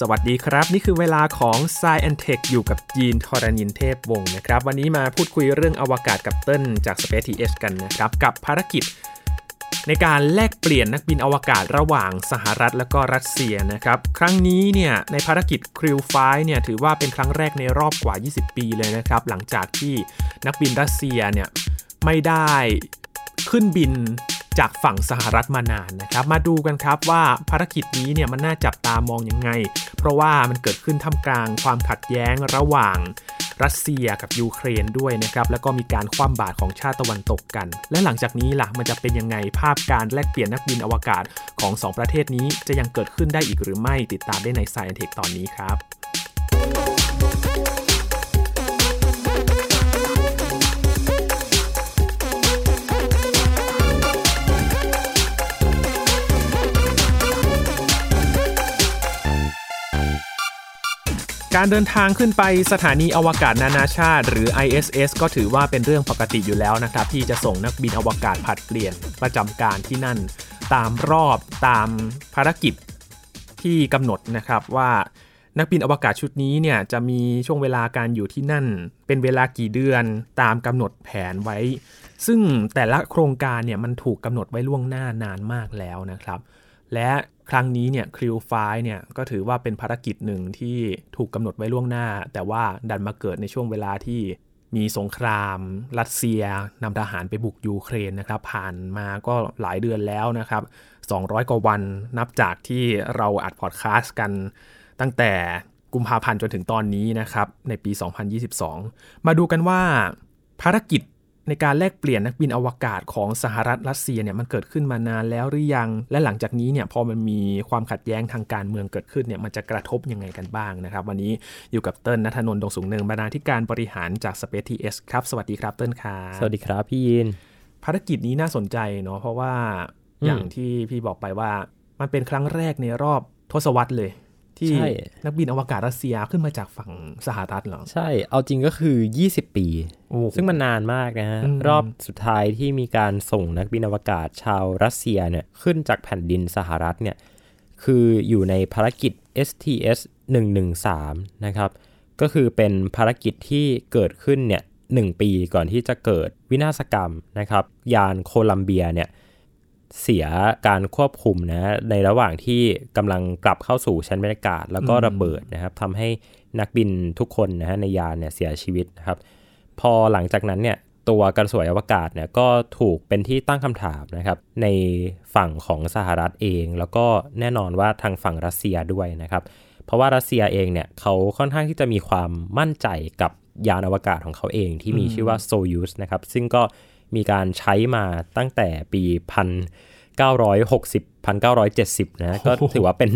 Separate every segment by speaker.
Speaker 1: สวัสดีครับ นี่คือเวลาของ s ซ e อนเทคอยู่กับยีนทรณินเทพวงศ์นะครับ วันนี้มาพูดคุยเรื่องอวกาศกับเติ้ลจาก Space TH กันนะครับ กับภารกิจ ในการแลกเปลี่ยนนักบินอวกาศระหว่างสหรัฐและก็รัสเซียนะครับ ครั้งนี้เนี่ยในภารกิจคริวไฟเนี่ยถือว่าเป็นครั้งแรกในรอบกว่า 20 ปีเลยนะครับ หลังจากที่นักบินรัสเซียเนี่ยไม่ได้ขึ้นบิน จากฝั่งสหรัฐมานานนะครับ มาดูกันครับว่าภารกิจนี้เนี่ยมันน่าจับตามองอยังไง เพราะว่ามันเกิดขึ้นท่ามกลางความขัดแย้งระหว่างรัสเซียกับยูเครนด้วยนะครับ แล้วก็มีการคว่ำบาตรของชาติตะวันตกกัน และหลังจากนี้ล่ะ มันจะเป็นยังไงภาพการแลกเปลี่ยนนักบินอวกาศของ 2 ประเทศนี้จะยังเกิดขึ้นได้อีกหรือไม่ติดตามได้ใน Science Tech ตอนนี้ครับ การเดินทางขึ้นไปสถานีอวกาศนานาชาติ หรือ ISS ก็ถือว่าเป็นเรื่องปกติอยู่แล้วนะครับ ที่จะส่งนักบินอวกาศผัดเปลี่ยนประจำการที่นั่น ตามรอบตามภารกิจที่กำหนดนะครับว่านักบินอวกาศชุดนี้เนี่ยจะมีช่วงเวลาการอยู่ที่นั่น เป็นเวลากี่เดือนตามกำหนดแผนไว้ ซึ่งแต่ละโครงการเนี่ยมันถูกกำหนดไว้ล่วงหน้านานมากแล้วนะครับ และ ครั้งนี้เนี่ยคริวไฟเนี่ยก็ถือว่าเป็นภารกิจหนึ่งที่ถูกกำหนดไว้ล่วงหน้า แต่ว่าดันมาเกิดในช่วงเวลาที่มีสงคราม รัสเซียนำทหารไปบุกยูเครนนะครับ ผ่านมาก็หลายเดือนแล้วนะครับ 200 กว่าวันนับจากที่เราอัดพอดแคสต์กัน ตั้งแต่กุมภาพันธ์จนถึงตอนนี้นะครับ ในปี 2022 มาดูกันว่าภารกิจ ในการแลกเปลี่ยนนักบินอวกาศของสหรัฐรัสเซียเนี่ยมันเกิดขึ้นมานานแล้วหรือยัง และหลังจากนี้เนี่ยพอมันมีความขัดแย้งทางการเมืองเกิดขึ้นเนี่ยมันจะกระทบยังไงกันบ้างนะครับ วันนี้อยู่กับเติ้ลนัทนนท์ดงสูงเนินบรรณาธิการบริหารจาก Space TS ครับ สวัสดีครับเติ้ลครับ
Speaker 2: สวัสดีครับพี่ยิน
Speaker 1: ภารกิจนี้น่าสนใจเนาะเพราะว่าอย่างที่พี่บอกไปว่ามันเป็นครั้งแรกในรอบทศวรรษเลย ที่
Speaker 2: ใช่
Speaker 1: นักบินอวกาศรัสเซียขึ้นมาจากฝั่งสหรัฐเหรอ
Speaker 2: ใช่ เอาจริงก็คือ 20 ปี
Speaker 1: โอ้โห
Speaker 2: ซึ่งมันนานมากนะฮะ
Speaker 1: อืม
Speaker 2: รอบสุดท้ายที่มีการส่งนักบินอวกาศชาวรัสเซียเนี่ยขึ้นจากแผ่นดินสหรัฐเนี่ยคืออยู่ในภารกิจ STS 113 นะครับ ก็คือเป็นภารกิจที่เกิดขึ้นเนี่ยหนึ่งปีก่อนที่จะเกิดวินาศกรรมนะครับ ยานโคลัมเบียเนี่ย เสียการควบคุมนะในระหว่างที่กำลังกลับเข้าสู่ชั้นบรรยากาศ แล้วก็ระเบิดนะครับทำให้นักบินทุกคนนะฮะในยานเนี่ยเสียชีวิตนะครับ พอหลังจากนั้นเนี่ยตัวกระสวยอวกาศเนี่ยก็ถูกเป็นที่ตั้งคำถามนะครับในฝั่งของสหรัฐเอง แล้วก็แน่นอนว่าทางฝั่งรัสเซียด้วยนะครับ เพราะว่ารัสเซียเองเนี่ยเขาค่อนข้างที่จะมีความมั่นใจกับยานอวกาศของเขาเองที่มีชื่อว่าโซยูสนะครับซึ่งก็ มีการใช้มาตั้งแต่ปีพัน960 1970 นะ ก็ถือว่าเป็น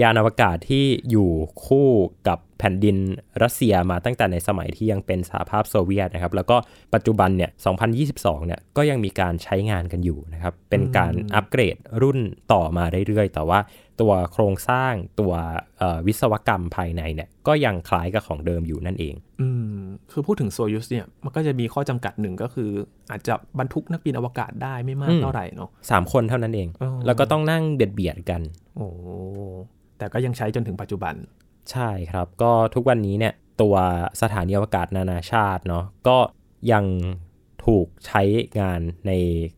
Speaker 2: ยานอวกาศที่อยู่คู่กับ แผ่นดินรัสเซียมาตั้งแต่ในสมัยที่ยังเป็นสหภาพโซเวียตนะครับแล้วก็ปัจจุบันเนี่ย 2022 เนี่ยก็ยังมีการใช้งานกันอยู่นะครับเป็นการอัปเกรดรุ่นต่อมาเรื่อยๆ แต่ว่าตัวโครงสร้างตัวเอ่อวิศวกรรมภายในเนี่ยก็ยังคล้ายกับของเดิมอยู่นั่นเอง
Speaker 1: อืม คือพูดถึงโซยุสเนี่ย มันก็จะมีข้อจำกัดหนึ่งก็คือ อาจจะบรรทุกนักบินอวกาศได้ไม่มาก
Speaker 2: อืม
Speaker 1: เท่าไหร่เนาะ
Speaker 2: 3คนเท่านั้นเอง
Speaker 1: อ๋อ
Speaker 2: แล้วก็ต้องนั่งเบียดเบียดๆกัน
Speaker 1: โอ้แต่ก็ยังใช้จนถึงปัจจุบัน
Speaker 2: ใช่ครับ ก็ทุกวันนี้เนี่ยตัวสถานีอวกาศนานาชาติเนาะก็ยังถูกใช้งานใน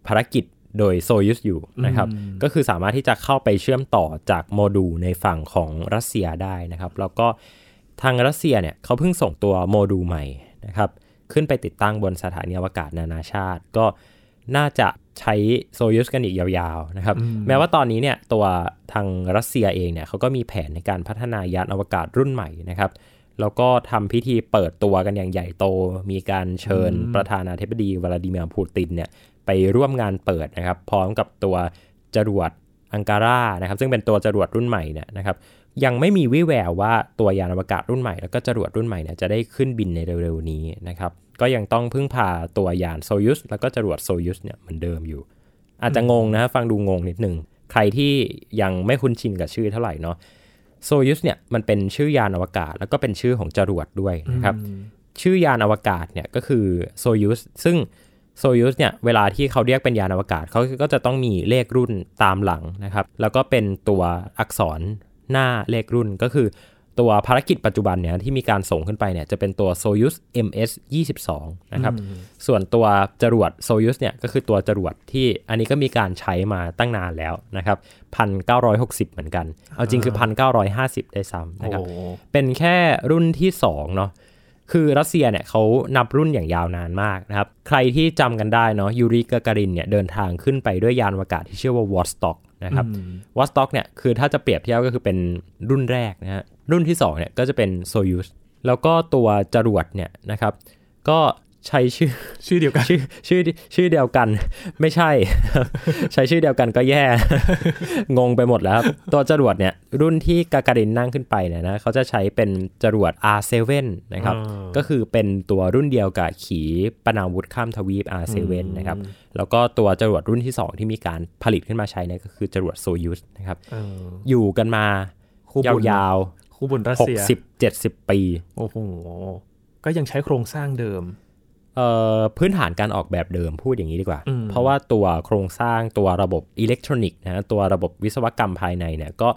Speaker 2: ภารกิจโดยโซยุสอยู่นะครับ
Speaker 1: อืม
Speaker 2: ก็คือสามารถที่จะเข้าไปเชื่อมต่อจากโมดูลในฝั่งของรัสเซียได้นะครับ แล้วก็ทางรัสเซียเนี่ยเขาเพิ่งส่งตัวโมดูลใหม่นะครับ ขึ้นไปติดตั้งบนสถานีอวกาศนานาชาติ ก็น่าจะ ใช้โซยุสกันอีกยาวๆนะครับ แม้ว่าตอนนี้เนี่ยตัวทางรัสเซียเองเนี่ยเขาก็มีแผนในการพัฒนายานอวกาศรุ่นใหม่นะครับ แล้วก็ทำพิธีเปิดตัวกันอย่างใหญ่โต มีการเชิญประธานาธิบดีวลาดิเมียร์ปูตินเนี่ยไปร่วมงานเปิดนะครับ พร้อมกับตัวจรวดอังการานะครับ ซึ่งเป็นตัวจรวดรุ่นใหม่เนี่ยนะครับ ยังไม่มีวี่แววว่าตัวยานอวกาศรุ่นใหม่ แล้วก็จรวดรุ่นใหม่เนี่ยจะได้ขึ้นบินในเร็วๆนี้นะครับ ก็ยังต้องพึ่งพาตัวยานโซยุสแล้วก็จรวดโซยุสเนี่ยเหมือนเดิมอยู่ อาจจะงงนะฟังดูงงนิดหนึ่งใครที่ยังไม่คุ้นชินกับชื่อเท่าไหร่เนาะโซยุสเนี่ยมันเป็นชื่อยานอวกาศ แล้วก็เป็นชื่อของจรวดด้วยนะครับชื่อยานอวกาศเนี่ยก็คือโซยุสซึ่งโซยุสเนี่ยเวลาที่เขาเรียกเป็นยานอวกาศเขาก็จะต้องมีเลขรุ่นตามหลังนะครับ แล้วก็เป็นตัวอักษรหน้าเลขรุ่นก็คือ ตัวภารกิจปัจจุบันเนี่ยที่มีการส่งขึ้นไปเนี่ยจะเป็นตัว Soyuz MS 22 นะครับ ส่วนตัวจรวด Soyuz เนี่ยก็คือตัวจรวดที่อันนี้ก็มีการใช้มาตั้งนานแล้วนะครับ 1960 เหมือนกัน เอาจริงคือ 1950 ด้วยซ้ำนะครับ
Speaker 1: โอ้
Speaker 2: เป็นแค่รุ่นที่2เนาะคือรัสเซียเนี่ยเขานับรุ่นอย่างยาวนานมากนะครับ ใครที่จำกันได้เนาะยูริกาการินเนี่ยเดินทางขึ้นไปด้วยยานอวกาศที่ชื่อว่าวอสต็อกนะครับวอสต็อกเนี่ยคือถ้าจะเปรียบเทียบก็คือเป็นรุ่นแรกนะฮะ รุ่นที่2เนี่ยก็จะเป็นโซยูสแล้วก็ตัวจรวดเนี่ยนะครับ ก็ใช้ชื่อ
Speaker 1: ชื่อเดียวกัน
Speaker 2: ชื่อชื่อชื่อเดียวกัน ไม่ใช่ ใช้ชื่อเดียวกันก็แย่ งงไปหมดแล้วครับตัวจรวดเนี่ย รุ่นที่กาการินนั่งขึ้นไปเนี่ยนะเขาจะใช้เป็นจรวด R7 นะครับ
Speaker 1: อ่า
Speaker 2: ก็คือเป็นตัวรุ่นเดียวกับขีปนาวุธข้ามทวีป R7 นะครับ แล้วก็ตัวจรวดรุ่นที่ 2 ที่มีการผลิตขึ้นมาใช้เนี่ยก็คือจรวดโซยูสนะครับ
Speaker 1: เออ
Speaker 2: อยู่กันมา
Speaker 1: คู่บุญ
Speaker 2: ยาว
Speaker 1: คู่บุญรัส
Speaker 2: รัส
Speaker 1: เซีย
Speaker 2: 60 70ปี
Speaker 1: โอ้โห ก็ยังใช้โครงสร้างเดิม
Speaker 2: เอ่อพื้นฐานการออกแบบเดิมพูดอย่างนี้ดีกว่า
Speaker 1: อืม
Speaker 2: เพราะว่าตัวโครงสร้างตัวระบบอิเล็กทรอนิกส์นะตัวระบบวิศวกรรมภายในเนี่ยก็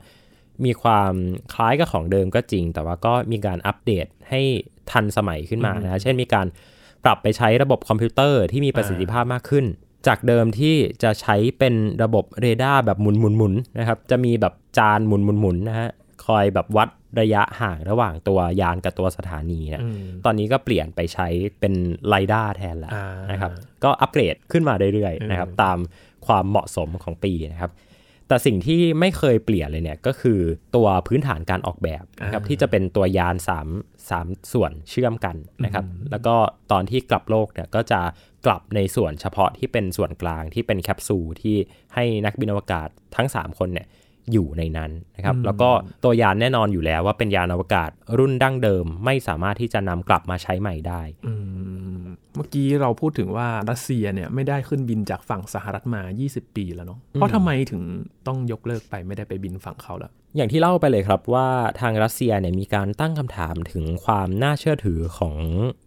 Speaker 2: มีความคล้ายกับของเดิมก็จริง แต่ว่าก็มีการอัปเดตให้ทันสมัยขึ้นมานะเช่นมีการปรับไปใช้ระบบคอมพิวเตอร์ที่มีประสิทธิภาพมากขึ้น จากเดิมที่จะใช้เป็นระบบเรดาร์แบบหมุนๆๆนะครับจะมีแบบจานหมุนๆๆนะฮะคอยแบบวัด ระยะห่างระหว่างตัวยานกับตัวสถานีเนะ
Speaker 1: อืม
Speaker 2: ตอนนี้ก็เปลี่ยนไปใช้เป็นไ i ด้าแทนแล้ว
Speaker 1: อ่าน
Speaker 2: นะครับ ก็อัปเกรดขึ้นมาเรื่อย
Speaker 1: เออ
Speaker 2: ๆนะครับ ตามความเหมาะสมของปีนะครับ แต่สิ่งที่ไม่เคยเปลี่ยนเลยเนี่ยก็คือตัวพื้นฐานการออกแบบนะครับที่จะเป็นตัวยาน3 3ส่วนเชื่อมกันนะครับ แล้วก็ตอนที่กลับโลกเนี่ยก็จะกลับในส่วนเฉพาะที่เป็นส่วนกลางที่เป็นแคปซูลที่ให้นักบินอวกาศทั้ง 3 คนเนี่ย อยู่ในนั้นนะครับแล้วก็ตัวยานแน่นอนอยู่แล้วว่าเป็นยานอวกาศรุ่นดั้งเดิมไม่สามารถที่จะนำกลับมาใช้ใหม่ได้
Speaker 1: อืมเมื่อกี้เราพูดถึงว่ารัสเซียเนี่ยไม่ได้ขึ้นบินจากฝั่งสหรัฐมา 20 ปีแล้วเนาะเพราะทำไมถึงต้องยกเลิกไปไม่ได้ไปบินฝั่งเขาแล้ว
Speaker 2: อย่างที่เล่าไปเลยครับว่าทางรัสเซียเนี่ยมีการตั้งคำถามถึงความน่าเชื่อถือของ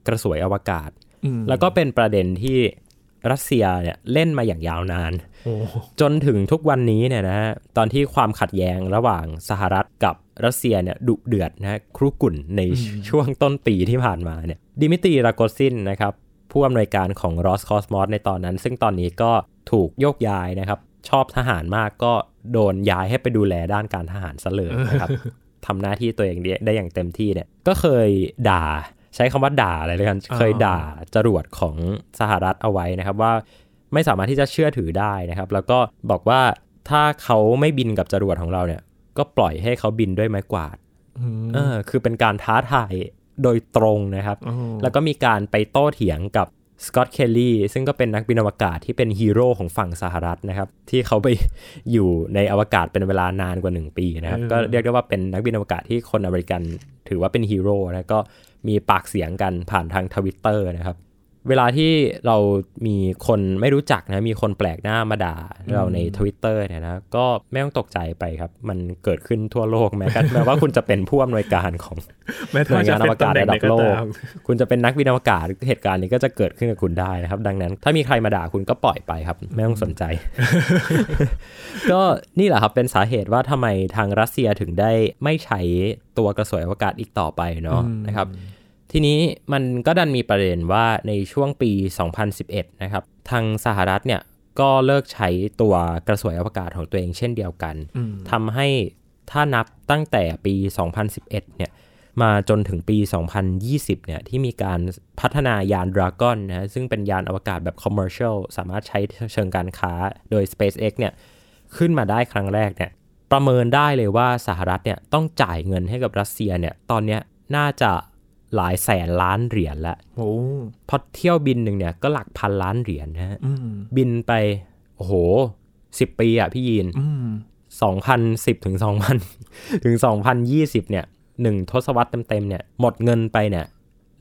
Speaker 2: กระสวยอวกาศ
Speaker 1: อืม
Speaker 2: แล้วก็เป็นประเด็นที่รัสเซียเนี่ยเล่นมาอย่างยาวนาน
Speaker 1: โอ้
Speaker 2: จนถึงทุกวันนี้เนี่ยนะฮะตอนที่ความขัดแย้งระหว่างสหรัฐกับรัสเซียเนี่ยดุเดือดนะฮะครุกรุ่นในช่วงต้นปีที่ผ่านมาเนี่ยดิมิตรีราโกซินนะครับผู้อำนวยการของ Roscosmos ในตอนนั้น ซึ่งตอนนี้ก็ถูกโยกย้ายนะครับ ชอบทหารมากก็โดนย้ายให้ไปดูแลด้านการทหารซะเลยนะครับทำหน้าที่ตัวเองได้อย่างเต็มที่เนี่ยก็เคยด่าใช้คำว่าด่าอะไรเลยกันเคยด่าจรวดของสหรัฐเอาไว้นะครับว่า ไม่สามารถที่จะเชื่อถือได้นะครับ แล้วก็บอกว่าถ้าเขาไม่บินกับจรวดของเราเนี่ย ก็ปล่อยให้เขาบินด้วยไม้กวาด
Speaker 1: อืม
Speaker 2: เออคือเป็นการท้าทายโดยตรงนะครับ
Speaker 1: โอ้
Speaker 2: แล้วก็มีการไปโต้เถียงกับสกอตต์เคลลี่ซึ่งก็เป็นนักบินอวกาศที่เป็นฮีโร่ของฝั่งสหรัฐนะครับ ที่เขาไปอยู่ในอวกาศเป็นเวลานานกว่า 1 ปีนะครับ ก็เรียกได้ว่าเป็นนักบินอวกาศที่คนอเมริกันถือว่าเป็นฮีโร่นะก็มีปากเสียงกันผ่านทางทวิตเตอร์นะครับ เวลาที่เรามีคนไม่รู้จักนะ มีคนแปลกหน้ามาด่าเราใน Twitter เนี่ยนะ ก็ไม่ต้องตกใจไปครับ มันเกิดขึ้นทั่วโลกแม้กันแม้ว่าคุณจะเป็นผู้อำนวยการของ
Speaker 1: แม้
Speaker 2: หน่วยงานอวกาศระดับโลก
Speaker 1: ตาม
Speaker 2: คุณจะเป็นนักบินอวกาศเหตุการณ์นี้ก็จะเกิดขึ้นกับคุณได้นะครับ ดังนั้น ถ้ามีใครมาด่าคุณก็ปล่อยไปครับ ไม่ต้องสนใจ ก็นี่แหละครับเป็นสาเหตุว่าทำไมทางรัสเซียถึงได้ไม่ใช้ตัวกระสวยอวกาศอีกต่อไปเนาะนะครับ ทีนี้มันก็ดันมีประเด็นว่าในช่วงปี 2011 นะครับ ทางสหรัฐเนี่ยก็เลิกใช้ตัวกระสวยอวกาศของตัวเองเช่นเดียวกัน
Speaker 1: อืม
Speaker 2: ทำให้ถ้านับตั้งแต่ปี 2011 เนี่ยมาจนถึงปี 2020 เนี่ยที่มีการพัฒนายาน Dragon นะซึ่งเป็นยานอวกาศแบบ commercial สามารถใช้เชิงการค้าโดย SpaceX เนี่ยขึ้นมาได้ครั้งแรกเนี่ยประเมินได้เลยว่าสหรัฐเนี่ยต้องจ่ายเงินให้กับรัสเซียเนี่ยตอนเนี้ยน่าจะ หลายแสนล้านเหรียญละ
Speaker 1: โอ้
Speaker 2: เพราะเที่ยวบินหนึ่งเนี่ยก็หลักพันล้านเหรียญนะฮะ
Speaker 1: อืม
Speaker 2: บินไป โอ้โหสิบปีอะพี่ยีน
Speaker 1: อืม
Speaker 2: 2010ถึง2000ถึง2020เนี่ยหนึ่งทศวรรษเต็มๆเนี่ยหมดเงินไปเนี่ย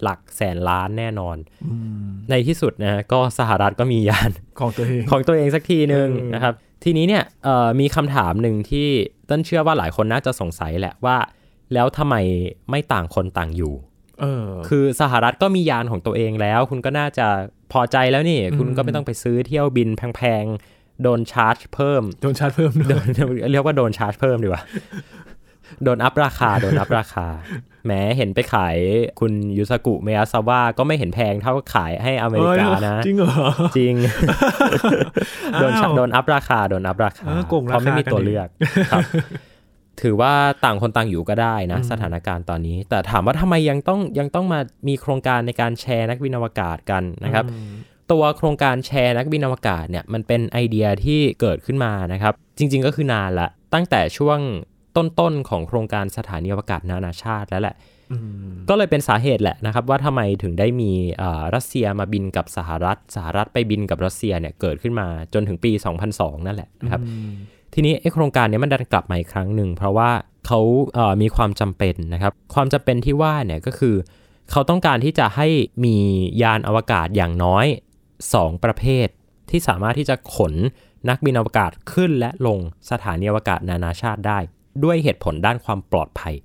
Speaker 2: หลักแสนล้านแน่นอน
Speaker 1: อืม
Speaker 2: ในที่สุดนะฮะก็สหรัฐก็มียาน
Speaker 1: ของตัวเอง
Speaker 2: ของตัวเองสักทีหนึ่ง
Speaker 1: เออ
Speaker 2: นะครับ ทีนี้เนี่ยเอ่อมีคำถามหนึ่งที่ต้นเชื่อว่าหลายคนน่าจะสงสัยแหละว่า แล้วทำไมไม่ต่างคนต่างอยู่
Speaker 1: เออ
Speaker 2: คือสหรัฐก็มียานของตัวเองแล้ว คุณก็น่าจะพอใจแล้วนี่ คุณก็ไม่ต้องไปซื้อเที่ยวบินแพงๆ โดนชาร์จเพิ่ม
Speaker 1: โดนชาร์จเพิ่มด้วย
Speaker 2: เรียกว่าโดนชาร์จเพิ่มดีกว่า โดน up ราคา โดน up ราคาแหมเห็นไปขายคุณยูซากุ มาเอซาวะก็ไม่เห็นแพงเท่าขายให้อเมริกานะ
Speaker 1: จริงเหรอ
Speaker 2: จริง โดน
Speaker 1: อ้าว
Speaker 2: โดน up ราคา โดน up ราคา
Speaker 1: เออโกงราคา
Speaker 2: เพราะไม่มีตัว
Speaker 1: กันดิ
Speaker 2: เลือกครับ ถือว่าต่างคนต่างอยู่ก็ได้นะ
Speaker 1: อืม
Speaker 2: สถานการณ์ตอนนี้ แต่ถามว่าทำไมยังต้องยังต้องมามีโครงการในการแชร์นักบินอวกาศกันนะครับ
Speaker 1: อืม
Speaker 2: ตัวโครงการแชร์นักบินอวกาศเนี่ยมันเป็นไอเดียที่เกิดขึ้นมานะครับ จริง ๆ ก็คือนานละ ตั้งแต่ช่วงต้นๆของโครงการสถานีอวกาศนานาชาติแล้วแหละ
Speaker 1: อืม
Speaker 2: ก็เลยเป็นสาเหตุแหละนะครับ ว่าทำไมถึงได้มีอ่ารัสเซียมาบินกับสหรัฐ สหรัฐไปบินกับรัสเซียเนี่ยเกิดขึ้นมาจนถึงปี 2002 นั่นแหละนะครับ
Speaker 1: อืม
Speaker 2: ทีนี้ไอ้โครงการเนี้มันดันกลับมาอีกครั้งหนึ่งเพราะว่าเขาเอ่อมีความจำเป็นนะครับ ความจำเป็นที่ว่าเนี่ยก็คือ เขาต้องการที่จะให้มียานอวกาศอย่างน้อย 2 ประเภท ที่สามารถที่จะขนนักบินอวกาศขึ้นและลงสถานีอวกาศนานาชาติได้ ด้วยเหตุผลด้านความปลอดภัย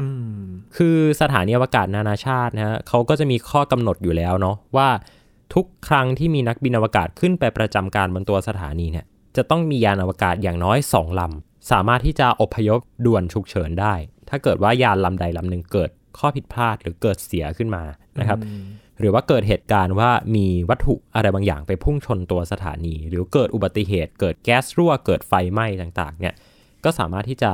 Speaker 1: อืม
Speaker 2: คือสถานีอวกาศนานาชาตินะฮะเขาก็จะมีข้อกำหนดอยู่แล้วเนาะว่าทุกครั้งที่มีนักบินอวกาศขึ้นไปประจำการบนตัวสถานีเนี่ย จะต้องมียานอวกาศอย่างน้อย 2 ลำ สามารถที่จะอพยพด่วนฉุกเฉินได้ ถ้าเกิดว่ายานลำใดลำหนึ่งเกิดข้อผิดพลาดหรือเกิดเสียขึ้นมานะครับหรือว่าเกิดเหตุการณ์ว่ามีวัตถุอะไรบางอย่างไปพุ่งชนตัวสถานี หรือเกิดอุบัติเหตุเกิดแก๊สรั่วเกิดไฟไหม้ต่างๆเนี่ยก็สามารถที่จะ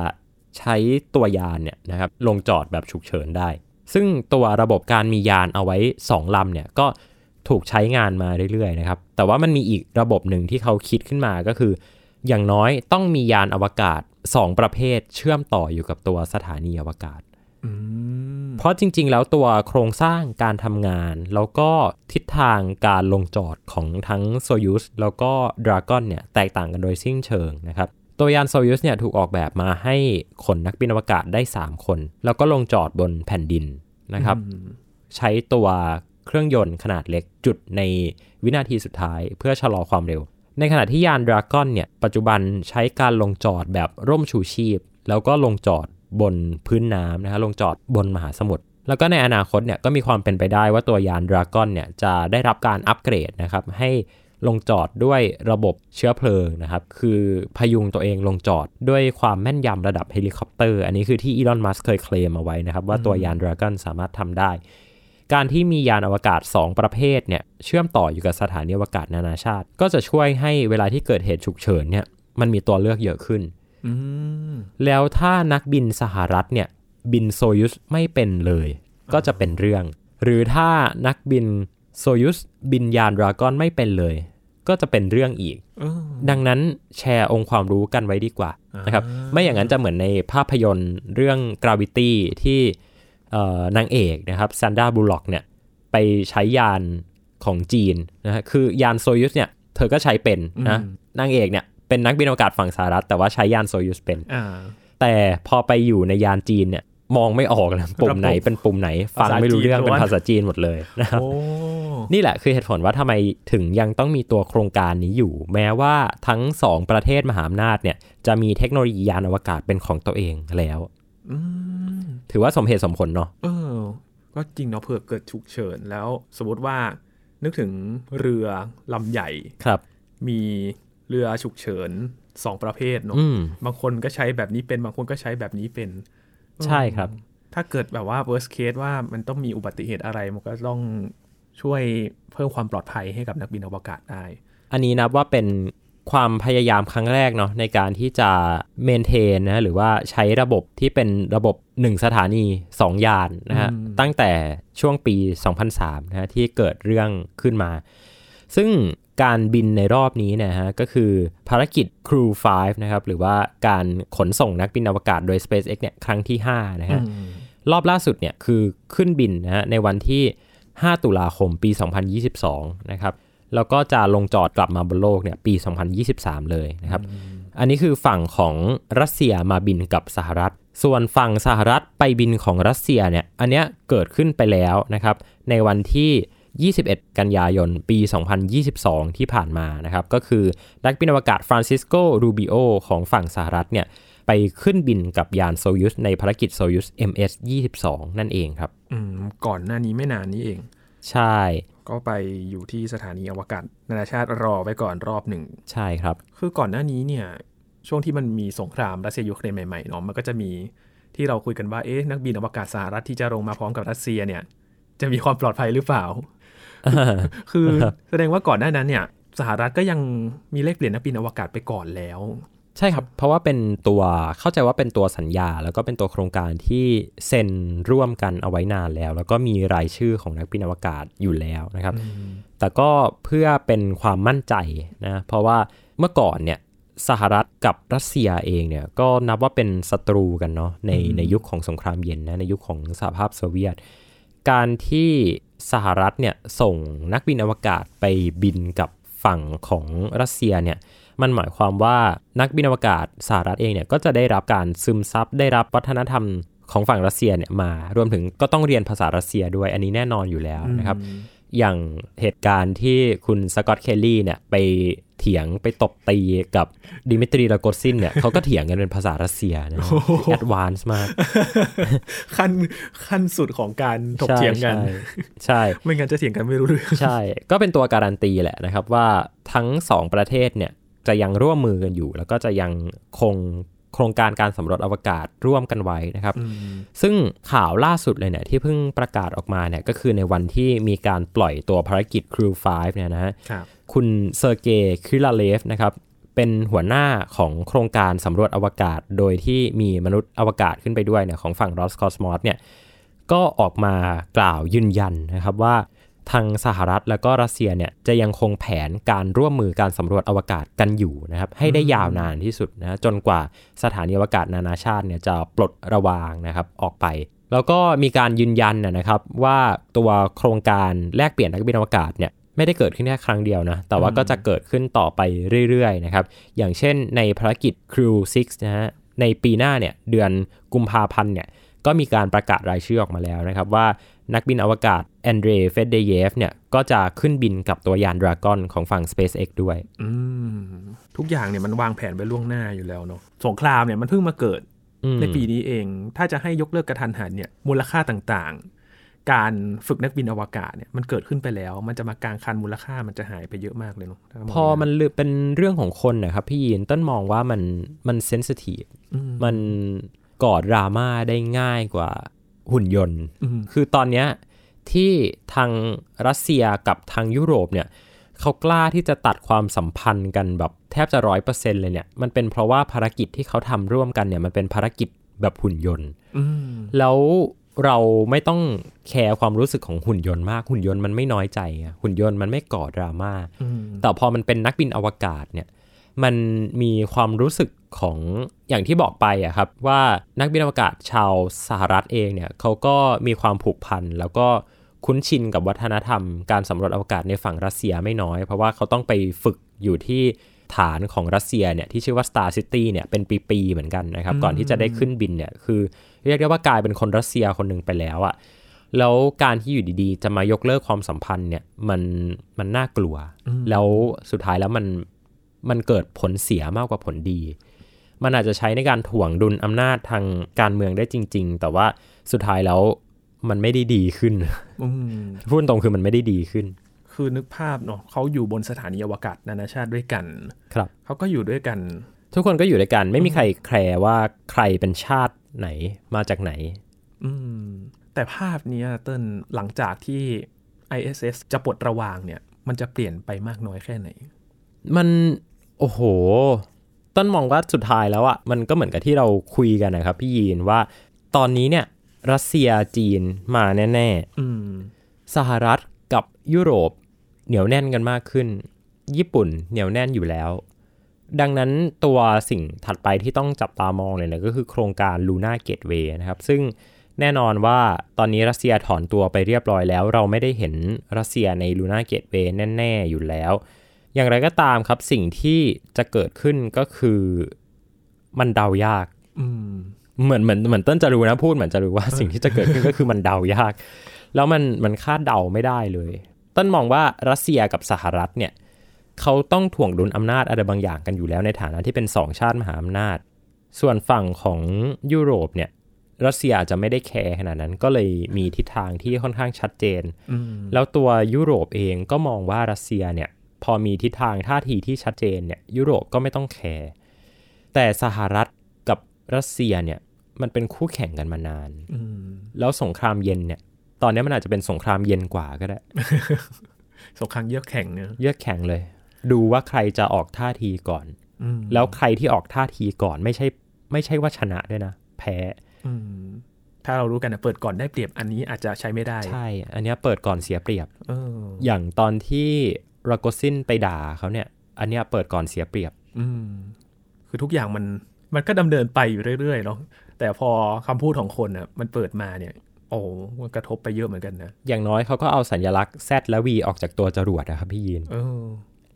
Speaker 2: ใช้ตัวยานเนี่ยนะครับลงจอดแบบฉุกเฉินได้ ซึ่งตัวระบบการมียานเอาไว้ 2 ลำเนี่ยก็ ถูกใช้งานมาเรื่อยๆนะครับ แต่ว่ามันมีอีกระบบหนึ่งที่เขาคิดขึ้นมาก็คือ อย่างน้อยต้องมียานอวกาศ 2 ประเภทเชื่อมต่ออยู่กับตัวสถานีอวกาศ
Speaker 1: อืม
Speaker 2: เพราะจริง ๆ แล้วตัวโครงสร้างการทำงาน แล้วก็ทิศทางการลงจอดของทั้ง Soyuz แล้วก็ Dragon เนี่ยแตกต่างกันโดยสิ้นเชิงนะครับ ตัวยาน Soyuz เนี่ยถูกออกแบบมาให้ขนนักบินอวกาศได้ 3 คน แล้วก็ลงจอดบนแผ่นดินนะครับ
Speaker 1: อืม
Speaker 2: ใช้ตัว เครื่องยนต์ขนาดเล็กจุดในวินาทีสุดท้ายเพื่อชะลอความเร็ว ในขณะที่ยาน Dragon เนี่ยปัจจุบันใช้การลงจอดแบบร่มชูชีพ แล้วก็ลงจอดบนพื้นน้ำนะฮะลงจอดบนมหาสมุทรแล้วก็ในอนาคตเนี่ยก็มีความเป็นไปได้ว่าตัวยาน Dragon เนี่ยจะได้รับการอัปเกรดนะครับให้ลงจอดด้วยระบบเชื้อเพลิงนะครับ คือพยุงตัวเองลงจอดด้วยความแม่นยำระดับเฮลิคอปเตอร์ อันนี้คือที่อีลอน มัสก์เคยเคลมเอาไว้นะครับ ว่าตัวยาน Dragon สามารถทำได้ การที่มียานอวกาศ 2 ประเภทเนี่ยเชื่อมต่ออยู่กับสถานีอวกาศนานาชาติ ก็จะช่วยให้เวลาที่เกิดเหตุฉุกเฉินเนี่ยมันมีตัวเลือกเยอะขึ้น
Speaker 1: อืม
Speaker 2: แล้วถ้านักบินสหรัฐเนี่ยบินโซยุสไม่เป็นเลย ก็จะเป็นเรื่อง หรือถ้านักบินโซยุสบินยานดราก้อนไม่เป็นเลย ก็จะเป็นเรื่องอีก
Speaker 1: เออ
Speaker 2: ดังนั้นแชร์องค์ความรู้กันไว้ดีกว่านะครับ ไม่อย่างนั้นจะเหมือนในภาพยนตร์เรื่อง Gravity ที่เอ่อ นางเอกนะครับซันดาบูล็อกเนี่ยไปใช้ยานของจีนนะฮะคือยานโซยุสเนี่ยเธอก็ใช้เป็นนะนางเอกเนี่ยเป็นนักบินอวกาศฝั่งสหรัฐ แต่ว่าใช้ยานโซยุสเป็น
Speaker 1: อ่า
Speaker 2: แต่พอไปอยู่ในยานจีนเนี่ยมองไม่ออกเลยปุ่มไหน
Speaker 1: ระบบ
Speaker 2: เป็นปุ่มไหน ฟังไม่รู้เรื่อง
Speaker 1: ภาษาจีนล้
Speaker 2: เป็
Speaker 1: วน
Speaker 2: นภาษาจีนหมดเลยนะครับ
Speaker 1: โอ้
Speaker 2: นี่แหละคือเหตุผลว่าทำไมถึงยังต้องมีตัวโครงการนี้อยู่ แม้ว่าทั้งสองประเทศมหาอำนาจเนี่ยจะมีเทคโนโลยียานอวกาศเป็นของตัวเองแล้ว
Speaker 1: อืม
Speaker 2: ถือว่าสมเหตุสมผลเนาะ
Speaker 1: เออ ก็จริงเนาะเผื่อเกิดฉุกเฉินแล้วสมมติว่านึกถึงเรือลำใหญ่
Speaker 2: ครับ
Speaker 1: มีเรือฉุกเฉินสองประเภทเนาะ
Speaker 2: อืม
Speaker 1: บางคนก็ใช้แบบนี้เป็นบางคนก็ใช้แบบนี้เป็น
Speaker 2: ใช่ครับ
Speaker 1: ถ้าเกิดแบบว่า worst case ว่ามันต้องมีอุบัติเหตุอะไร มันก็ต้องช่วยเพิ่มความปลอดภัยให้กับนักบินอวกาศได้
Speaker 2: อันนี้นับว่าเป็น ความพยายามครั้งแรกเนาะในการที่จะเมนเทนนะหรือว่าใช้ระบบที่เป็นระบบ 1 สถานี 2 ยานนะฮะ
Speaker 1: อืม
Speaker 2: ตั้งแต่ช่วงปี 2003นะฮะที่เกิดเรื่องขึ้นมา ซึ่งการบินในรอบนี้เนะฮะก็คือภารกิจ Crew 5 นะครับ หรือว่าการขนส่งนักบินอวกาศโดย SpaceX เนี่ยครั้งที่ 5 นะฮะ
Speaker 1: อืม
Speaker 2: รอบล่าสุดเนี่ยคือขึ้นบินนะฮะในวันที่ 5 ตุลาคมปี 2022 นะครับ แล้วก็จะลงจอดกลับมาบนโลกเนี่ยปี 2023 เลยนะครับ อันนี้คือฝั่งของรัสเซียมาบินกับสหรัฐ ส่วนฝั่งสหรัฐไปบินของรัสเซียเนี่ยอันเนี้ยเกิดขึ้นไปแล้วนะครับ ในวันที่ 21 กันยายน ปี 2022 ที่ผ่านมานะครับ ก็คือนักบินอวกาศฟรานซิสโก รูบิโอของฝั่งสหรัฐเนี่ยไปขึ้นบินกับยานโซยุสในภารกิจโซยุส MS-22 นั่นเองครับ
Speaker 1: อืม ก่อนหน้านี้ไม่นานนี้เอง
Speaker 2: ใช่
Speaker 1: ก็ไปอยู่ที่สถานีอวกาศนานาชาติรอไว้ก่อนรอบหนึ่ง
Speaker 2: ใช่ครับ
Speaker 1: คือก่อนหน้านี้เนี่ย ช่วงที่มันมีสงครามรัสเซียยูเครนใหม่ๆเนาะมันก็จะมีที่เราคุยกันว่าเอ๊ะนักบินอวกาศสหรัฐที่จะลงมาพร้อมกับรัสเซียเนี่ย จะมีความปลอดภัยหรือเปล่า คือแสดงว่าก่อนหน้านั้นเนี่ย สหรัฐก็ยังมีเลขเปลี่ยนนักบินอวกาศไปก่อนแล้ว
Speaker 2: ใช่ครับ เพราะว่าเป็นตัวเข้าใจว่าเป็นตัวสัญญา แล้วก็เป็นตัวโครงการที่เซ็นร่วมกันเอาไว้นานแล้ว แล้วก็มีรายชื่อของนักบินอวกาศอยู่แล้วนะครับ แต่ก็เพื่อเป็นความมั่นใจนะเพราะว่าเมื่อก่อนเนี่ยสหรัฐกับรัสเซียเองเนี่ยก็นับว่าเป็นศัตรูกันเนาะในในยุคของสงครามเย็นนะในยุคของสหภาพโซเวียต การที่สหรัฐเนี่ยส่งนักบินอวกาศไปบินกับฝั่งของรัสเซียเนี่ย มันหมายความว่านักบินอวกาศสหรัฐเองเนี่ยก็จะได้รับการซึมซับได้รับวัฒนธรรมของฝั่งรัสเซียเนี่ยมารวมถึงก็ต้องเรียนภาษารัสเซียด้วยอันนี้แน่นอนอยู่แล้วนะครับ อย่างเหตุการณ์ที่คุณสกอตเคลลี่เนี่ยไปเถียงไปตบตีกับดิมิทรี โรโกซินเนี่ยเขาก็เถียงกันเป็นภาษารัสเซียนะ advance มาก
Speaker 1: ขั้นขั้นสุดของการถกเถียงกัน
Speaker 2: ใช่ใช่
Speaker 1: ไม่งั้นจะเถียงกันไม่รู้เรื่อง
Speaker 2: ใช่ ก็เป็นตัวการันตีแหละนะครับว่าทั้งสองประเทศเนี่ย จะยังร่วมมือกันอยู่ แล้วก็จะยังคงโครงการการสำรวจอวกาศร่วมกันไว้นะครับ ซึ่งข่าวล่าสุดเลยเนี่ยที่เพิ่งประกาศออกมาเนี่ยก็คือในวันที่มีการปล่อยตัวภารกิจ Crew 5เนี่ยนะฮะ
Speaker 1: ครับ
Speaker 2: คุณเซอร์เกย์คิลาเลฟนะครับเป็นหัวหน้าของโครงการสำรวจอวกาศ โดยที่มีมนุษย์อวกาศขึ้นไปด้วยเนี่ยของฝั่ง Roscosmos เนี่ยก็ออกมากล่าวยืนยันนะครับว่า ทางสหรัฐแล้วก็รัสเซียเนี่ยจะยังคงแผนการร่วมมือการสำรวจอวกาศกันอยู่นะครับให้ได้ยาวนานที่สุดนะจนกว่าสถานีอวกาศนานาชาติเนี่ยจะปลดระวางนะครับออกไป แล้วก็มีการยืนยันนะครับว่าตัวโครงการแลกเปลี่ยนนักบินอวกาศเนี่ยไม่ได้เกิดขึ้นแค่ครั้งเดียวนะ แต่ว่าก็จะเกิดขึ้นต่อไปเรื่อยๆนะครับ อย่างเช่นในภารกิจ Crew 6 นะฮะ ในปีหน้าเนี่ยเดือนกุมภาพันธ์เนี่ย ก็มีการประกาศรายชื่อออกมาแล้วนะครับว่า นักบินอวกาศอันเดรย์ เฟดยาเยฟเนี่ยก็จะขึ้นบินกับตัวยาน Dragon ของฝั่ง SpaceX ด้วย
Speaker 1: อืมทุกอย่างเนี่ยมันวางแผนไว้ล่วงหน้าอยู่แล้วเนาะสงครามเนี่ยมันเพิ่งมาเกิด
Speaker 2: อืม
Speaker 1: ในปีนี้เอง ถ้าจะให้ยกเลิกกระทันหันเนี่ยมูลค่าต่างๆ การฝึกนักบินอวกาศเนี่ยมันเกิดขึ้นไปแล้ว มันจะมากลางคันมูลค่ามันจะหายไปเยอะมากเลยเนาะถ้ามง
Speaker 2: พอมันลือเป็นเรื่องของคนนะครับพี่ยีนต้นมองว่ามันมันเซนซิทีฟ
Speaker 1: อืม
Speaker 2: มันก่อดราม่าได้ง่ายกว่า หุ่นยนต์
Speaker 1: อืม
Speaker 2: คือตอนเนี้ยที่ทางรัสเซียกับทางยุโรปเนี่ยเขากล้าที่จะตัดความสัมพันธ์กันแบบแทบจะร้อยเปอร์เซ็นเลยเนี่ยมันเป็นเพราะว่าภารกิจที่เขาทำร่วมกันเนี่ยมันเป็นภารกิจแบบหุ่นยนต์
Speaker 1: อืม
Speaker 2: แล้วเราไม่ต้องแคร์ความรู้สึกของหุ่นยนต์มาก หุ่นยนต์มันไม่น้อยใจไงหุ่นยนต์มันไม่ก่อดราม่า
Speaker 1: อืม
Speaker 2: แต่พอมันเป็นนักบินอวกาศเนี่ย มันมีความรู้สึกของอย่างที่บอกไปอะครับว่านักบินอวกาศชาวสหรัฐเองเนี่ยเขาก็มีความผูกพันแล้วก็คุ้นชินกับวัฒนธรรมการสำรวจอวกาศในฝั่งรัสเซียไม่น้อย เพราะว่าเขาต้องไปฝึกอยู่ที่ฐานของรัสเซียเนี่ยที่ชื่อว่า Star City เนี่ยเป็นปีๆเหมือนกันนะครับ ก่อนที่จะได้ขึ้นบินเนี่ยคือ เรียกได้ว่ากลายเป็นคนรัสเซียคนหนึ่งไปแล้วอะแล้วการที่อยู่ดีๆ จะมายกเลิกความสัมพันธ์เนี่ยมันมันน่ากลัว แล้วสุดท้ายแล้วมัน มันเกิดผลเสียมากกว่าผลดี มันอาจจะใช้ในการถ่วงดุลอำนาจทางการเมืองได้จริง ๆ แต่ว่าสุดท้ายแล้วมันไม่ได้ดีขึ้น
Speaker 1: อืม
Speaker 2: พูดตรงคือมันไม่ได้ดีขึ้น
Speaker 1: คือนึกภาพเนาะเขาอยู่บนสถานีอวกาศนานาชาติด้วยกัน
Speaker 2: ครับ
Speaker 1: เขาก็อยู่ด้วยกัน
Speaker 2: ทุกคนก็อยู่ด้วยกันไม่มีใครแคร์ว่าใครเป็นชาติไหนมาจากไหน
Speaker 1: อืมแต่ภาพเนี้ยเติ้ลหลังจากที่ ISS จะปลดระวางเนี่ย มันจะเปลี่ยนไปมากน้อยแค่ไหน
Speaker 2: มัน โอ้โห ต้นมองว่าสุดท้ายแล้วอะ่ะมันก็เหมือนกับที่เราคุยกันนะครับ พี่ยีนว่าตอนนี้เนี่ยรัสเซียจีนมาแน่
Speaker 1: อืม
Speaker 2: ๆสหรัฐกับยุโรปเหนียวแน่นกันมากขึ้น ญี่ปุ่นเหนียวแน่นอยู่แล้ว ดังนั้นตัวสิ่งถัดไปที่ต้องจับตามองเลยเนี่ยก็คือโครงการ Lunar Gateway นะครับ ซึ่งแน่นอนว่าตอนนี้รัสเซียถอนตัวไปเรียบร้อยแล้ว เราไม่ได้เห็นรัสเซียใน Lunar Gateway แน่ ๆ อยู่แล้ว อย่างไรก็ตามครับสิ่งที่จะเกิดขึ้นก็คือมันเดายาก
Speaker 1: อืม
Speaker 2: เหมือนเหมือนเหมือนต้นจะรู้นะพูดเหมือนจะรู้ว่าสิ่งที่จะเกิดขึ้นก็คือมันเดายาก แล้วมันมันคาดเดาไม่ได้เลยต้นมองว่ารัสเซียกับสหรัฐเนี่ยเขาต้องถ่วงดุลอำนาจอะไรบางอย่างกันอยู่แล้วในฐานะที่เป็นสองชาติมหาอำนาจ ส่วนฝั่งของยุโรปเนี่ยรัสเซียอาจจะไม่ได้ care ขนาดนั้นก็เลยมีทิศทางที่ค่อนข้างชัดเจน
Speaker 1: อืม
Speaker 2: แล้วตัวยุโรปเองก็มองว่ารัสเซียเนี่ย พอมีทิศทางท่าทีที่ชัดเจนเนี่ยยุโรปก็ไม่ต้อง care แต่สหรัฐกับรัสเซียเนี่ยมันเป็นคู่แข่งกันมานาน
Speaker 1: อืม
Speaker 2: แล้วสงครามเย็นเนี่ย ตอนนี้มันอาจจะเป็นสงครามเย็นกว่าก็ได้
Speaker 1: สงครามเยือกแข่งเนี่ย
Speaker 2: เยือกแข่งเลย ดูว่าใครจะออกท่าทีก่อน
Speaker 1: อืม
Speaker 2: แล้วใครที่ออกท่าทีก่อนไม่ใช่ ไม่ใช่ว่าชนะด้วยนะ แพ้
Speaker 1: อืมถ้าเรารู้กันนะเปิดก่อนได้เปรียบอันนี้อาจจะใช้ไม่ได้
Speaker 2: ใช่ อันเนี้ยเปิดก่อนเสียเปรียบ
Speaker 1: เออ
Speaker 2: อย่างตอนที่ รากซินไปด่าเขาเนี่ย อันเนี้ยเปิดก่อนเสียเปรียบ
Speaker 1: อืม คือทุกอย่างมันมันก็ดำเนินไปอยู่เรื่อยๆเนาะแต่พอคำพูดของคนอะมันเปิดมาเนี่ย โอ้มันกระทบไปเยอะเหมือนกันนะ
Speaker 2: อย่างน้อยเขาก็เอาสัญลักษณ์ Z และ V ออกจากตัวจรวดนะครับพี่ยีน
Speaker 1: เออ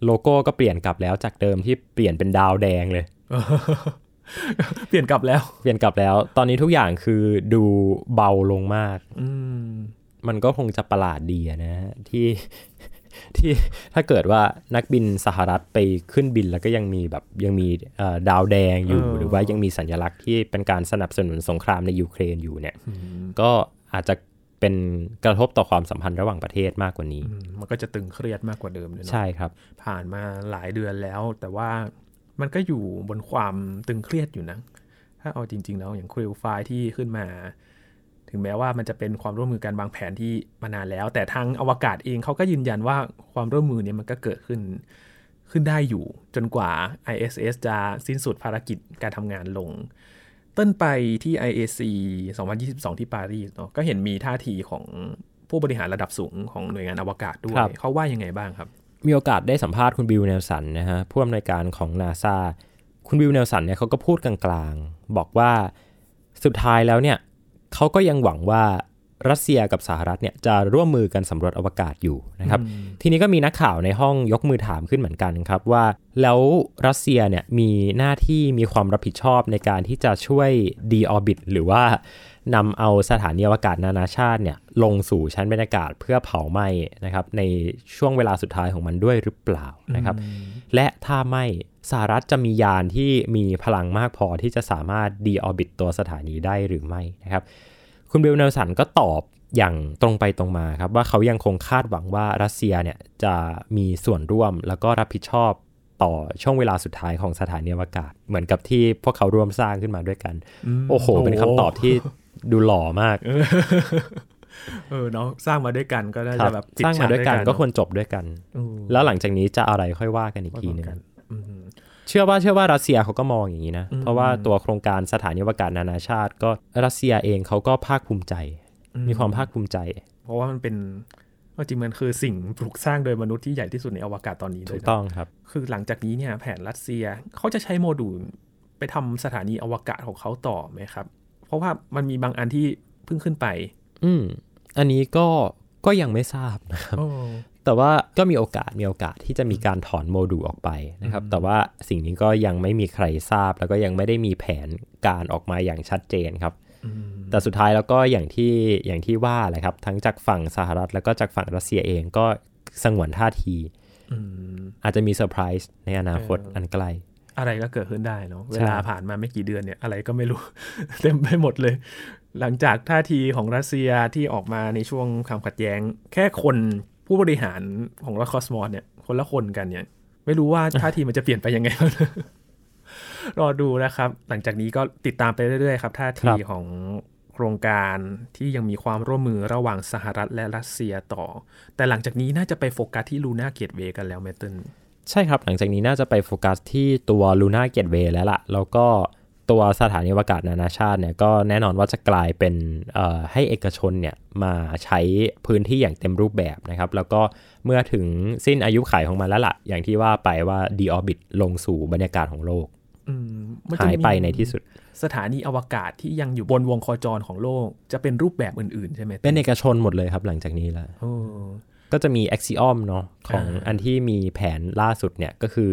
Speaker 2: โลโก้ก็เปลี่ยนกลับแล้วจากเดิมที่เปลี่ยนเป็นดาวแดงเลย
Speaker 1: เปลี่ยนกลับแล้ว
Speaker 2: เปลี่ยนกลับแล้ว ตอนนี้ทุกอย่างคือดูเบาลงมาก
Speaker 1: อืม
Speaker 2: มันก็คงจะประหลาดดีอะนะฮะที่ ที่ถ้าเกิดว่านักบินสหรัฐไปขึ้นบินแล้วก็ยังมีแบบยังมีเอ่อดาวแดงอยู่
Speaker 1: เออ
Speaker 2: หรือว่ายังมีสัญลักษณ์ที่เป็นการสนับสนุนสงครามในยูเครนอยู่เนี่ย ก็อาจจะเป็นกระทบต่อความสัมพันธ์ระหว่างประเทศมากกว่านี้
Speaker 1: อืมมันก็จะตึงเครียดมากกว่าเดิมเลยเนาะ
Speaker 2: ใช่ครับ
Speaker 1: ผ่านมาหลายเดือนแล้ว แต่ว่ามันก็อยู่บนความตึงเครียดอยู่นะ ถ้าเอาจริง ๆ แล้วอย่างคริลไฟที่ขึ้นมา ถึงแม้ว่ามันจะเป็นความร่วมมือการวางแผนที่มานานแล้ว แต่ทางอวกาศเองเขาก็ยืนยันว่าความร่วมมือเนี่ยมันก็เกิดขึ้นขึ้นได้อยู่ จนกว่า ISS จะสิ้นสุดภารกิจการทำงานลง ต้นไปที่ IAC 2022 ที่ปารีสเนาะก็เห็นมีท่าทีของผู้บริหารระดับสูงของหน่วยงานอวกาศด้วย
Speaker 2: ครับ
Speaker 1: เขาว่ายังไงบ้างครับ
Speaker 2: มีโอกาสได้สัมภาษณ์คุณบิลเนลสันนะฮะผู้อำนวยการของนาซาคุณบิลเนลสันเนี่ยเขาก็พูดกลางๆ บอกว่าสุดท้ายแล้วเนี่ย เขาก็ยังหวังว่ารัสเซียกับสหรัฐเนี่ยจะร่วมมือกันสำรวจอวกาศอยู่นะครับทีนี้ก็มีนักข่าวในห้องยกมือถามขึ้นเหมือนกันครับว่า แล้วรัสเซียเนี่ยมีหน้าที่มีความรับผิดชอบในการที่จะช่วยดีออบิทหรือว่านำเอาสถานีอวกาศนานาชาติเนี่ยลงสู่ชั้นบรรยากาศเพื่อเผาไหม้นะครับในช่วงเวลาสุดท้ายของมันด้วยหรือเปล่านะครับและถ้าไม่ สหรัฐจะมียานที่มีพลังมากพอที่จะสามารถดีออบิตตัวสถานีได้หรือไม่นะครับ คุณเบลเนลสันก็ตอบอย่างตรงไปตรงมาครับว่าเขายังคงคาดหวังว่ารัสเซียเนี่ยจะมีส่วนร่วมแล้วก็รับผิดชอบต่อช่วงเวลาสุดท้ายของสถานีอวกาศ เหมือนกับที่พวกเขาร่วมสร้างขึ้นมาด้วยกัน โอ้โห เป็นคำตอบที่ดูหล่อมาก
Speaker 1: เออเนาะสร้างมาด้วยกันก็น่า
Speaker 2: ครั
Speaker 1: จะ
Speaker 2: บ
Speaker 1: แบบ
Speaker 2: สร้างมาด้วยกันก็คว
Speaker 1: ร
Speaker 2: รจบด้วยกัน แล้วหลังจากนี้จะอะไรค่อยว่ากันอีกทีหนึง
Speaker 1: กันอืม
Speaker 2: เชื่อว่าเชื่อว่ารัสเซียเขาก็มองอย่างนี้นะ
Speaker 1: อืม
Speaker 2: เพราะว่าตัวโครงการสถานีอวกาศนานาชาติ ก็รัสเซียเองเขาก็ภาคภูมิใจ มีความภาคภูมิใจ
Speaker 1: เพราะว่ามันเป็นเอาจริงมันคือสิ่งปลูกสร้างโดยมนุษย์ที่ใหญ่ที่สุดในอวกาศตอนนี้เล
Speaker 2: ถู
Speaker 1: ย
Speaker 2: ก
Speaker 1: นะ
Speaker 2: ต้องครับ
Speaker 1: คือหลังจากนี้เนี่ยแผนรัสเซียเขาจะใช้โมดูลไปทำสถานีอวกาศของเขาต่อไหมครับ เพราะว่ามันมีบางอันที่เพิ่งขึ้นไป
Speaker 2: อืมอันนี้ก็ก็ยังไม่ทราบนะครับ แต่ว่าก็มีโอกาสมีโอกาสที่จะมีการถอนโมดูลออกไปนะครับ แต่ว่าสิ่งนี้ก็ยังไม่มีใครทราบ แล้วก็ยังไม่ได้มีแผนการออกมาอย่างชัดเจนครับ แต่สุดท้ายแล้วก็อย่างที่อย่างที่ว่าแหละครับ ทั้งจากฝั่งสหรัฐ แล้วก็จากฝั่งรัสเซียเองก็สงวนท่าที
Speaker 1: อืม
Speaker 2: อาจจะมีเซอร์ไพรส์ในอนาคต
Speaker 1: เอออั
Speaker 2: อันใกล้
Speaker 1: อะไรก็เกิดขึ้นได้เนาะ
Speaker 2: ใช่
Speaker 1: เวลาผ่านมาไม่กี่เดือนเนี่ย อะไรก็ไม่รู้ เต็มไปหมดเลย หลังจากท่าทีของรัสเซียที่ออกมาในช่วงความขัดแย้ง แค่คน ผู้บริหารของรัคอสมอสเนี่ย คนละคนกันเนี่ย ไม่รู้ว่าท่าทีมันจะเปลี่ยนไปยังไงบ้างรอดูนะครับ หลังจากนี้ก็ติดตามไปเรื่อยๆครับท่าทีของโครงการที่ยังมีความร่วมมือระหว่างสหรัฐและรัสเซียต่อ แต่หลังจากนี้น่าจะไปโฟกัสที่ลูน่าเกตเวกันแล้วแมตเติล
Speaker 2: ใช่ครับ หลังจากนี้น่าจะไปโฟกัสที่ตัว Luna Gateway แล้วล่ะ แล้วก็ ตัวสถานีอวกาศนานาชาติเนี่ยก็แน่นอนว่าจะกลายเป็นเอ่อให้เอกชนเนี่ยมาใช้พื้นที่อย่างเต็มรูปแบบนะครับ แล้วก็เมื่อถึงสิ้นอายุขัยของมันแล้วล่ะ อย่างที่ว่าไปว่า d o r b i t ลงสู่บรรยากาศของโลก
Speaker 1: อืมมันจะ
Speaker 2: หาย
Speaker 1: มี
Speaker 2: ไปในที่สุด
Speaker 1: สถานีอวกาศที่ยังอยู่บนวงโคจรของโลก จะเป็นรูปแบบอื่นๆ ใช่ไหม
Speaker 2: เป็นเอกชนหมดเลยครับหลังจากนี้แล้ว
Speaker 1: โอ้
Speaker 2: ก็จะมี Axiom เนาะของ
Speaker 1: อ่า
Speaker 2: อันที่มีแผนล่าสุดเนี่ยก็คือ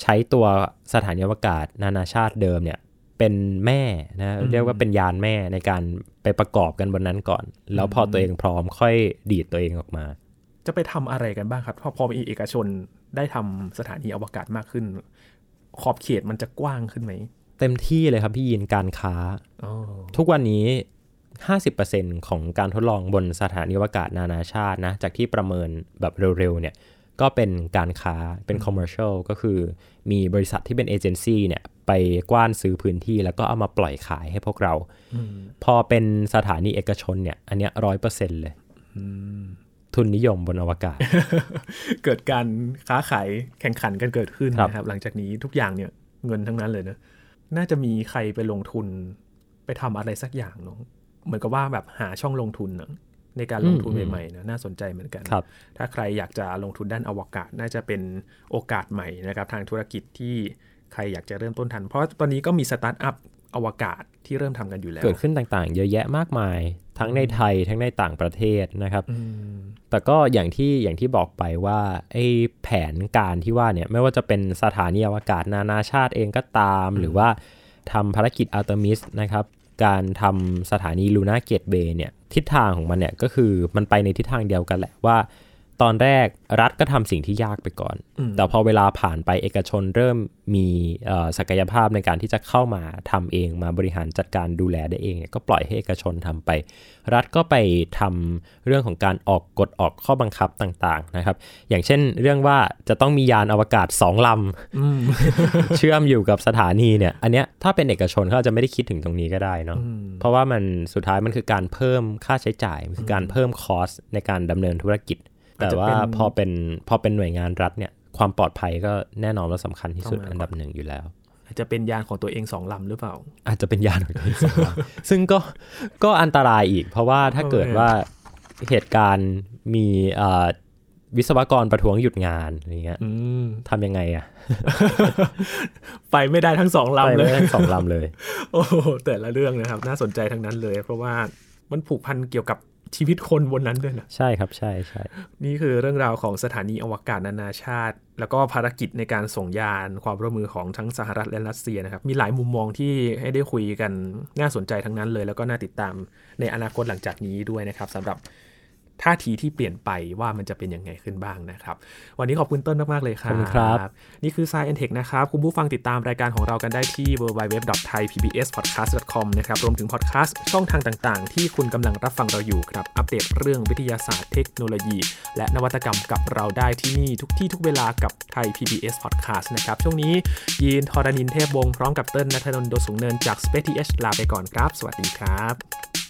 Speaker 2: ใช้ตัวสถานีอวกาศนานาชาติเดิมเนี่ย เป็นแม่นะเรียกว่าเป็นยานแม่ในการไปประกอบกันบนนั้นก่อน แล้วพอตัวเองพร้อมค่อยดีดตัวเองออกมา
Speaker 1: จะไปทำอะไรกันบ้างครับเพราะพอมีเอกชนได้ทำสถานีอวกาศมากขึ้น ขอบเขตมันจะกว้างขึ้นไหม
Speaker 2: เต็มที่เลยครับพี่ยินการค้า
Speaker 1: อ๋อ
Speaker 2: ทุกวันนี้ 50%ของการทดลองบนสถานีอวกาศนานาชาตินะ จากที่ประเมินแบบเร็วๆเนี่ย ก็เป็นการค้าเป็น commercial ก็คือมีบริษัทที่เป็นเอเจนซี่เนี่ยไปกว้านซื้อพื้นที่แล้วก็เอามาปล่อยขายให้พวกเราพอเป็นสถานีเอกชนเนี่ย อันเนี้ยร้อยเปอร์เซ็นต์เลยทุนนิยมบนอวกาศ
Speaker 1: เกิดการค้าขายแข่งขันกันเกิดขึ้น
Speaker 2: ครับ
Speaker 1: นะครับ หลังจากนี้ทุกอย่างเนี่ยเงินทั้งนั้นเลยนะน่าจะมีใครไปลงทุนไปทำอะไรสักอย่างเนาะเหมือนกับว่าแบบหาช่องลงทุนเนอะ ในการลงทุนใหม่ๆนะน่าสนใจเหมือนกัน
Speaker 2: ครับ
Speaker 1: ถ้าใครอยากจะลงทุนด้านอวกาศน่าจะเป็นโอกาสใหม่นะครับทางธุรกิจที่ใครอยากจะเริ่มต้นทัน เพราะตอนนี้ก็มีสตาร์ทอัพอวกาศที่เริ่มทำกันอยู่แล้ว
Speaker 2: เกิดขึ้นต่างๆ เยอะแยะมากมาย ทั้งในไทยทั้งในต่างประเทศนะครับ
Speaker 1: อืม
Speaker 2: แต่ก็อย่างที่อย่างที่บอกไปว่าไอ้แผนการที่ว่าเนี่ยไม่ว่าจะเป็นสถานีอวกาศนานาชาติเองก็ตาม หรือว่าทำภารกิจอัลตมิสนะครับ การทำสถานีลูน่าเกตเบย์เนี่ยทิศทางของมันเนี่ยก็คือมันไปในทิศทางเดียวกันแหละว่า ตอนแรกรัฐก็ทำสิ่งที่ยากไปก่อน
Speaker 1: อืม
Speaker 2: แต่พอเวลาผ่านไปเอกชนเริ่มมีเอ่อศักยภาพในการที่จะเข้ามาทำเองมาบริหารจัดการดูแลได้เองเนี่ยก็ปล่อยให้เอกชนทำไป รัฐก็ไปทำเรื่องของการออกกฎออกข้อบังคับต่างๆนะครับ อย่างเช่นเรื่องว่าจะต้องมียานอวกาศสองลำ
Speaker 1: อืม
Speaker 2: เชื่อมอยู่กับสถานีเนี่ย อันเนี้ยถ้าเป็นเอกชนเขาอาจจะไม่ได้คิดถึงตรงนี้ก็ได้เนาะ
Speaker 1: อืม
Speaker 2: เพราะว่ามันสุดท้ายมันคือการเพิ่มค่าใช้จ่ายมันคือการเพิ่มคอสในการดำเนินธุรกิจ
Speaker 1: อาจ
Speaker 2: แต่
Speaker 1: จะ
Speaker 2: ว่า
Speaker 1: เป็น
Speaker 2: พอเป็นพอเป็นหน่วยงานรัฐเนี่ยความปลอดภัยก็แน่นอนว่าสำคัญที่สุด
Speaker 1: ต้องมา
Speaker 2: อันดับหนึ่งอยู่แล้ว
Speaker 1: อาจจะเป็นยานของตัวเองสองลำหรือเปล่า
Speaker 2: อาจจะเป็นยานของตัวเองสองลำซึ่งก็ก็อันตรายอีก เพราะว่าถ้าเกิด
Speaker 1: โอเค
Speaker 2: ว่าเหตุการณ์มีเอ่อวิศวกรประท้วงหยุดงานอะไรเงี้ย
Speaker 1: อืม
Speaker 2: ทำยังไงอะ
Speaker 1: ไปไม่ได้ทั้งสอง
Speaker 2: ไป
Speaker 1: ลำเล
Speaker 2: ไม่
Speaker 1: ย
Speaker 2: ได้สองลำเลย
Speaker 1: โอ้โหแต่ละเรื่องนะครับ น่าสนใจทั้งนั้นเลย เพราะว่ามันผูกพันเกี่ยวกับ ชีวิตคนบนนั้นด้วยนะ
Speaker 2: ใช่ครับใช่ใช่
Speaker 1: นี่คือเรื่องราวของสถานีอวกาศนานาชาติ แล้วก็ภารกิจในการส่งยานความร่วมมือของทั้งสหรัฐและรัสเซียนะครับ มีหลายมุมมองที่ให้ได้คุยกันน่าสนใจทั้งนั้นเลย แล้วก็น่าติดตามในอนาคตหลังจากนี้ด้วยนะครับสำหรับ ท่าทีที่เปลี่ยนไปว่ามันจะเป็นยังไงขึ้นบ้างนะครับ วันนี้ขอบคุณต้นมาก ๆ เลยครับ
Speaker 2: ขอบคุณครับ
Speaker 1: นี่คือ Science Tech นะครับ คุณผู้ฟังติดตามรายการของเรากันได้ที่ www.thaipbspodcast.com นะครับรวมถึงพอดแคสต์ช่องทางต่างๆ ที่คุณกำลังรับฟังเราอยู่ครับ อัปเดตเรื่องวิทยาศาสตร์เทคโนโลยี และนวัตกรรมกับเราได้ที่นี่ทุกที่ทุกเวลากับไทย PBS Podcast นะครับช่วงนี้ยีนทอรานินเทพวงศ์พร้อมกับเติ้ลนัทนนท์โดยสูงเนินจาก Space TH ลาไปก่อนครับ สวัสดีครับ